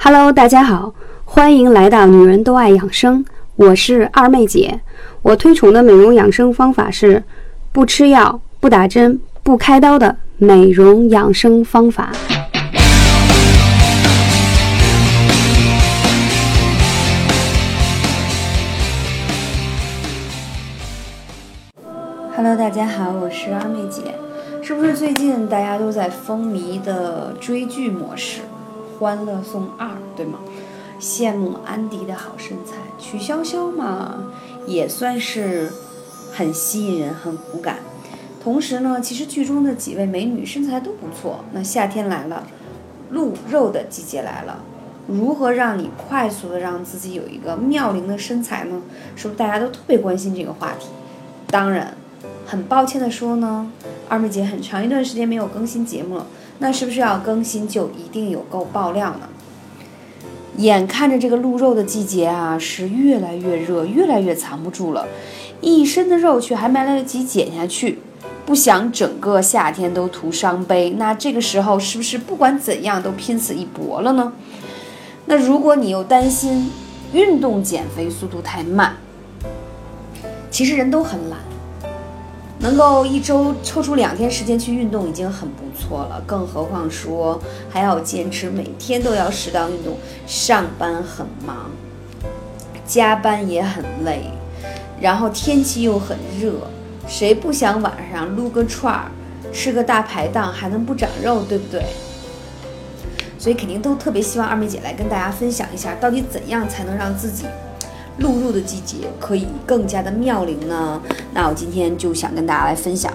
Hello，大家好，欢迎来到女人都爱养生，我是二妹姐。我推崇的美容养生方法是不吃药、不打针、不开刀的美容养生方法。Hello，大家好，我是二妹姐。是不是最近大家都在风靡的追剧模式，《欢乐颂二》，对吗？羡慕安迪的好身材，曲筱绡嘛，也算是很吸引人、很骨感。同时呢，其实剧中的几位美女身材都不错。那夏天来了，露肉的季节来了，如何让你快速的让自己有一个妙龄的身材呢？是不是大家都特别关心这个话题？当然。很抱歉的说呢，二妹姐很长一段时间没有更新节目了，那是不是要更新就一定有够爆料呢？眼看着这个露肉的季节啊，是越来越热，越来越藏不住了，一身的肉却还没来得及减下去，不想整个夏天都徒伤悲，那这个时候是不是不管怎样都拼死一搏了呢？那如果你又担心运动减肥速度太慢，其实人都很懒。能够一周抽出两天时间去运动已经很不错了，更何况说还要坚持每天都要适当运动。上班很忙，加班也很累，然后天气又很热，谁不想晚上撸个串儿，吃个大排档还能不长肉，对不对？所以肯定都特别希望二妹姐来跟大家分享一下，到底怎样才能让自己。露入的季节可以更加的妙龄呢。那我今天就想跟大家来分享。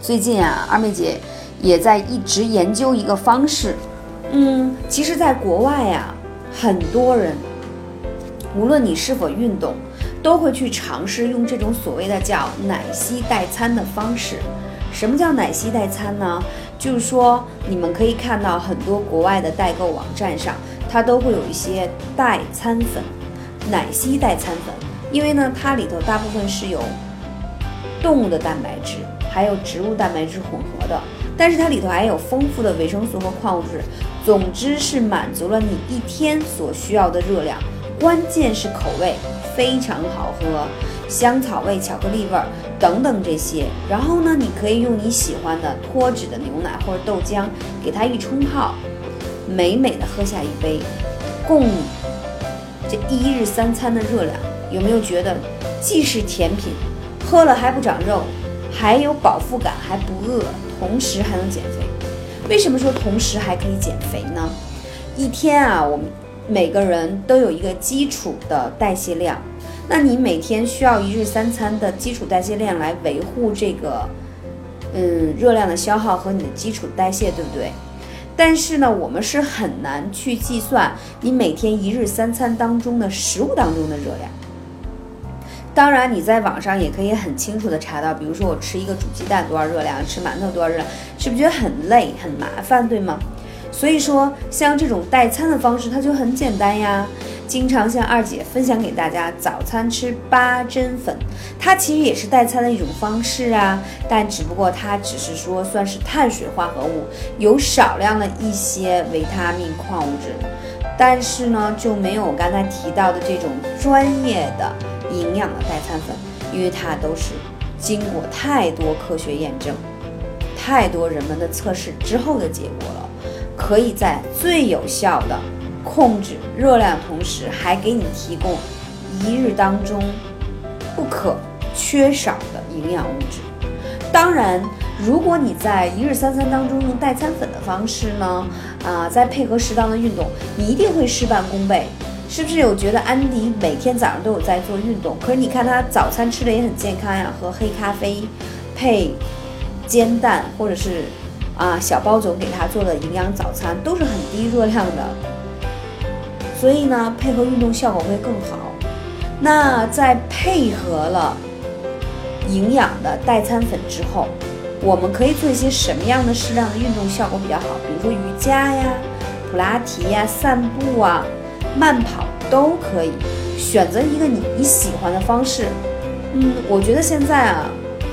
最近啊，二妹姐也在一直研究一个方式。嗯，其实，在国外啊，很多人无论你是否运动，都会去尝试用这种所谓的叫奶昔代餐的方式。什么叫奶昔代餐呢？就是说，你们可以看到很多国外的代购网站上，它都会有一些代餐粉。奶昔代餐粉，因为呢，它里头大部分是有动物的蛋白质，还有植物蛋白质混合的，但是它里头还有丰富的维生素和矿物质，总之是满足了你一天所需要的热量。关键是口味非常好喝，香草味、巧克力味等等这些。然后呢，你可以用你喜欢的脱脂的牛奶或者豆浆，给它一冲泡，美美的喝下一杯，供。这一日三餐的热量，有没有觉得既是甜品，喝了还不长肉，还有饱腹感，还不饿，同时还能减肥？为什么说同时还可以减肥呢？一天啊，我们每个人都有一个基础的代谢量，那你每天需要一日三餐的基础代谢量来维护这个，嗯，热量的消耗和你的基础代谢，对不对？但是呢，我们是很难去计算你每天一日三餐当中的食物当中的热量。当然，你在网上也可以很清楚的查到，比如说我吃一个煮鸡蛋多少热量，吃馒头多少热量，是不是觉得很累很麻烦，对吗？所以说，像这种代餐的方式，它就很简单呀。经常向二姐分享给大家，早餐吃八珍粉，它其实也是代餐的一种方式啊，但只不过它只是说算是碳水化合物，有少量的一些维他命、矿物质，但是呢就没有我刚才提到的这种专业的营养的代餐粉，因为它都是经过太多科学验证、太多人们的测试之后的结果了，可以在最有效的。控制热量，同时还给你提供一日当中不可缺少的营养物质。当然，如果你在一日三餐当中用代餐粉的方式呢，啊，再配合适当的运动，你一定会事半功倍。是不是有觉得安迪每天早上都有在做运动？可是你看他早餐吃的也很健康呀，喝黑咖啡配煎蛋，或者是啊小包总给他做的营养早餐，都是很低热量的。所以呢，配合运动效果会更好。那在配合了营养的代餐粉之后，我们可以做一些什么样的适量的运动效果比较好？比如说瑜伽呀、普拉提呀、散步啊、慢跑都可以。选择一个你你喜欢的方式。嗯，我觉得现在啊，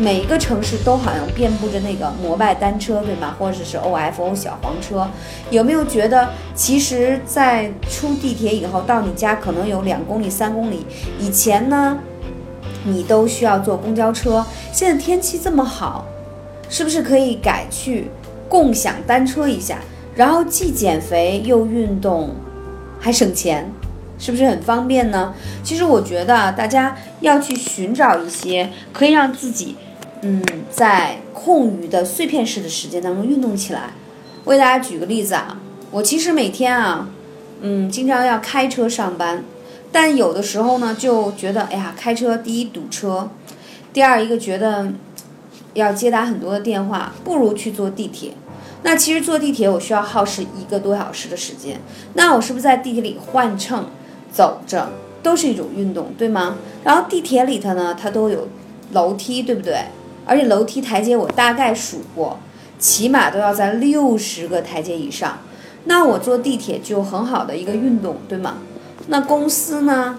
每一个城市都好像遍布着那个摩拜单车，对吗？或者是 OFO 小黄车，有没有觉得，其实，在出地铁以后到你家可能有两公里、三公里，以前呢，你都需要坐公交车。现在天气这么好，是不是可以改去共享单车一下？然后既减肥又运动，还省钱。是不是很方便呢？其实我觉得大家要去寻找一些可以让自己，嗯，在空余的碎片式的时间当中运动起来。为大家举个例子啊，我其实每天啊，嗯，经常要开车上班，但有的时候呢，就觉得，哎呀，开车第一堵车，第二一个觉得要接打很多的电话，不如去坐地铁。那其实坐地铁我需要耗时一个多小时的时间，那我是不是在地铁里换乘？走着都是一种运动，对吗？然后地铁里头呢，它都有楼梯，对不对？而且楼梯台阶我大概数过，起码都要在六十个台阶以上。那我坐地铁就很好的一个运动，对吗？那公司呢？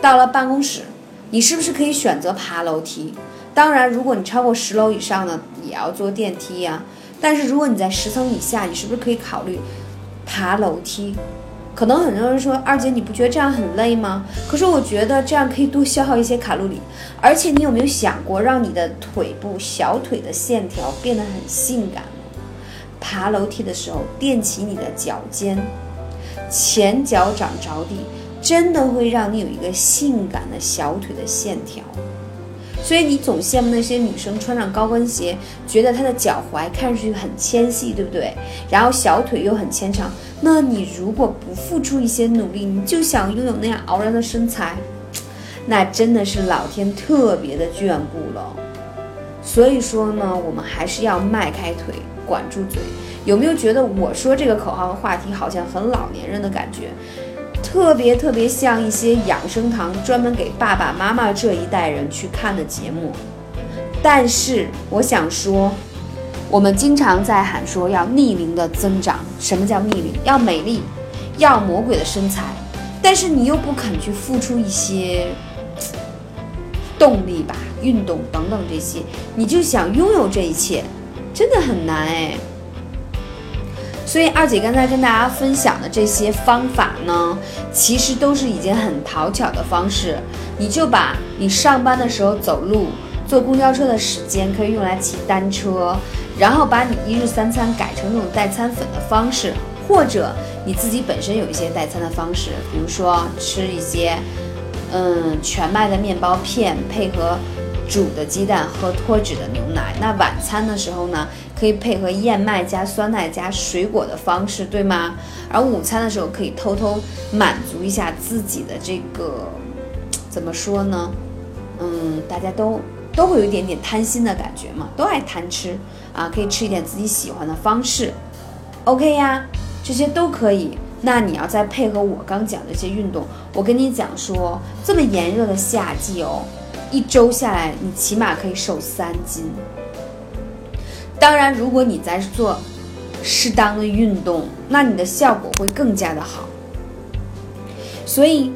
到了办公室，你是不是可以选择爬楼梯？当然，如果你超过十楼以上呢，也要坐电梯呀。但是如果你在十层以下，你是不是可以考虑爬楼梯？可能很多人说二姐，你不觉得这样很累吗？可是我觉得这样可以多消耗一些卡路里，而且你有没有想过让你的腿部小腿的线条变得很性感？爬楼梯的时候垫起你的脚尖，前脚掌着地，真的会让你有一个性感的小腿的线条。所以你总羡慕那些女生穿上高跟鞋，觉得她的脚踝看上去很纤细，对不对？然后小腿又很纤长。那你如果不付出一些努力，你就想拥有那样傲人的身材，那真的是老天特别的眷顾了。所以说呢，我们还是要迈开腿，管住嘴。有没有觉得我说这个口号和话题好像很老年人的感觉？特别特别像一些养生堂专门给爸爸妈妈这一代人去看的节目，但是我想说，我们经常在喊说要逆龄的增长，什么叫逆龄？要美丽，要魔鬼的身材，但是你又不肯去付出一些动力吧，运动等等这些，你就想拥有这一切，真的很难哎。所以二姐刚才跟大家分享的这些方法呢，其实都是已经很讨巧的方式。你就把你上班的时候走路、坐公交车的时间可以用来骑单车，然后把你一日三餐改成这种代餐粉的方式，或者你自己本身有一些代餐的方式，比如说吃一些嗯全麦的面包片，配合煮的鸡蛋，喝脱脂的牛奶。那晚餐的时候呢？可以配合燕麦加酸奶加水果的方式，对吗？而午餐的时候可以偷偷满足一下自己的这个，怎么说呢？嗯，大家都都会有一点点贪心的感觉嘛，都爱贪吃啊，可以吃一点自己喜欢的方式，OK 呀，这些都可以。那你要再配合我刚讲的一些运动，我跟你讲说，这么炎热的夏季哦，一周下来你起码可以瘦三斤。当然，如果你在做适当的运动，那你的效果会更加的好。所以，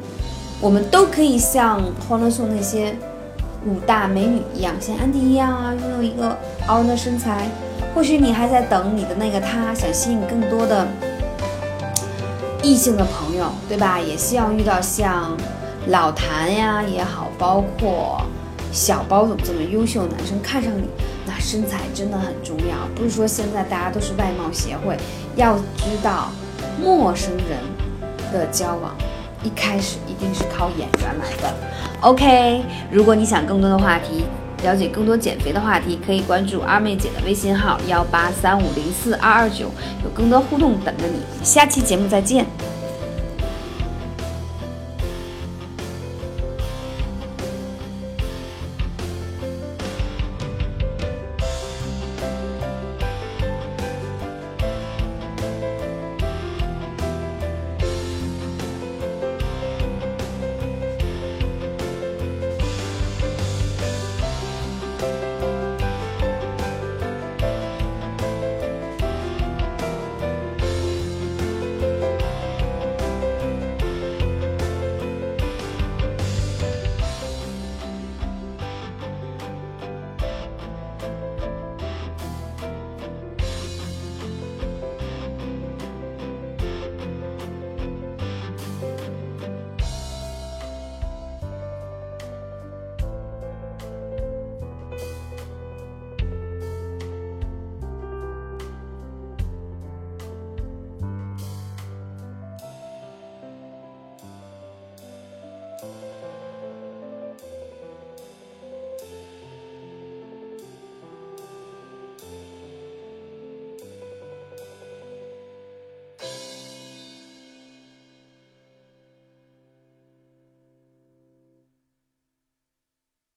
我们都可以像欢乐颂那些五大美女一样，像安迪一样啊，拥有一个傲人的身材。或许你还在等你的那个他，想吸引更多的异性的朋友，对吧？也希望遇到像老谭呀也好，包括小包总这么优秀的男生看上你。那身材真的很重要，不是说现在大家都是外貌协会。要知道，陌生人的交往一开始一定是靠眼缘来的。OK，如果你想更多的话题，了解更多减肥的话题，可以关注二妹姐的微信号幺八三五零四二二九，有更多互动等着你。下期节目再见。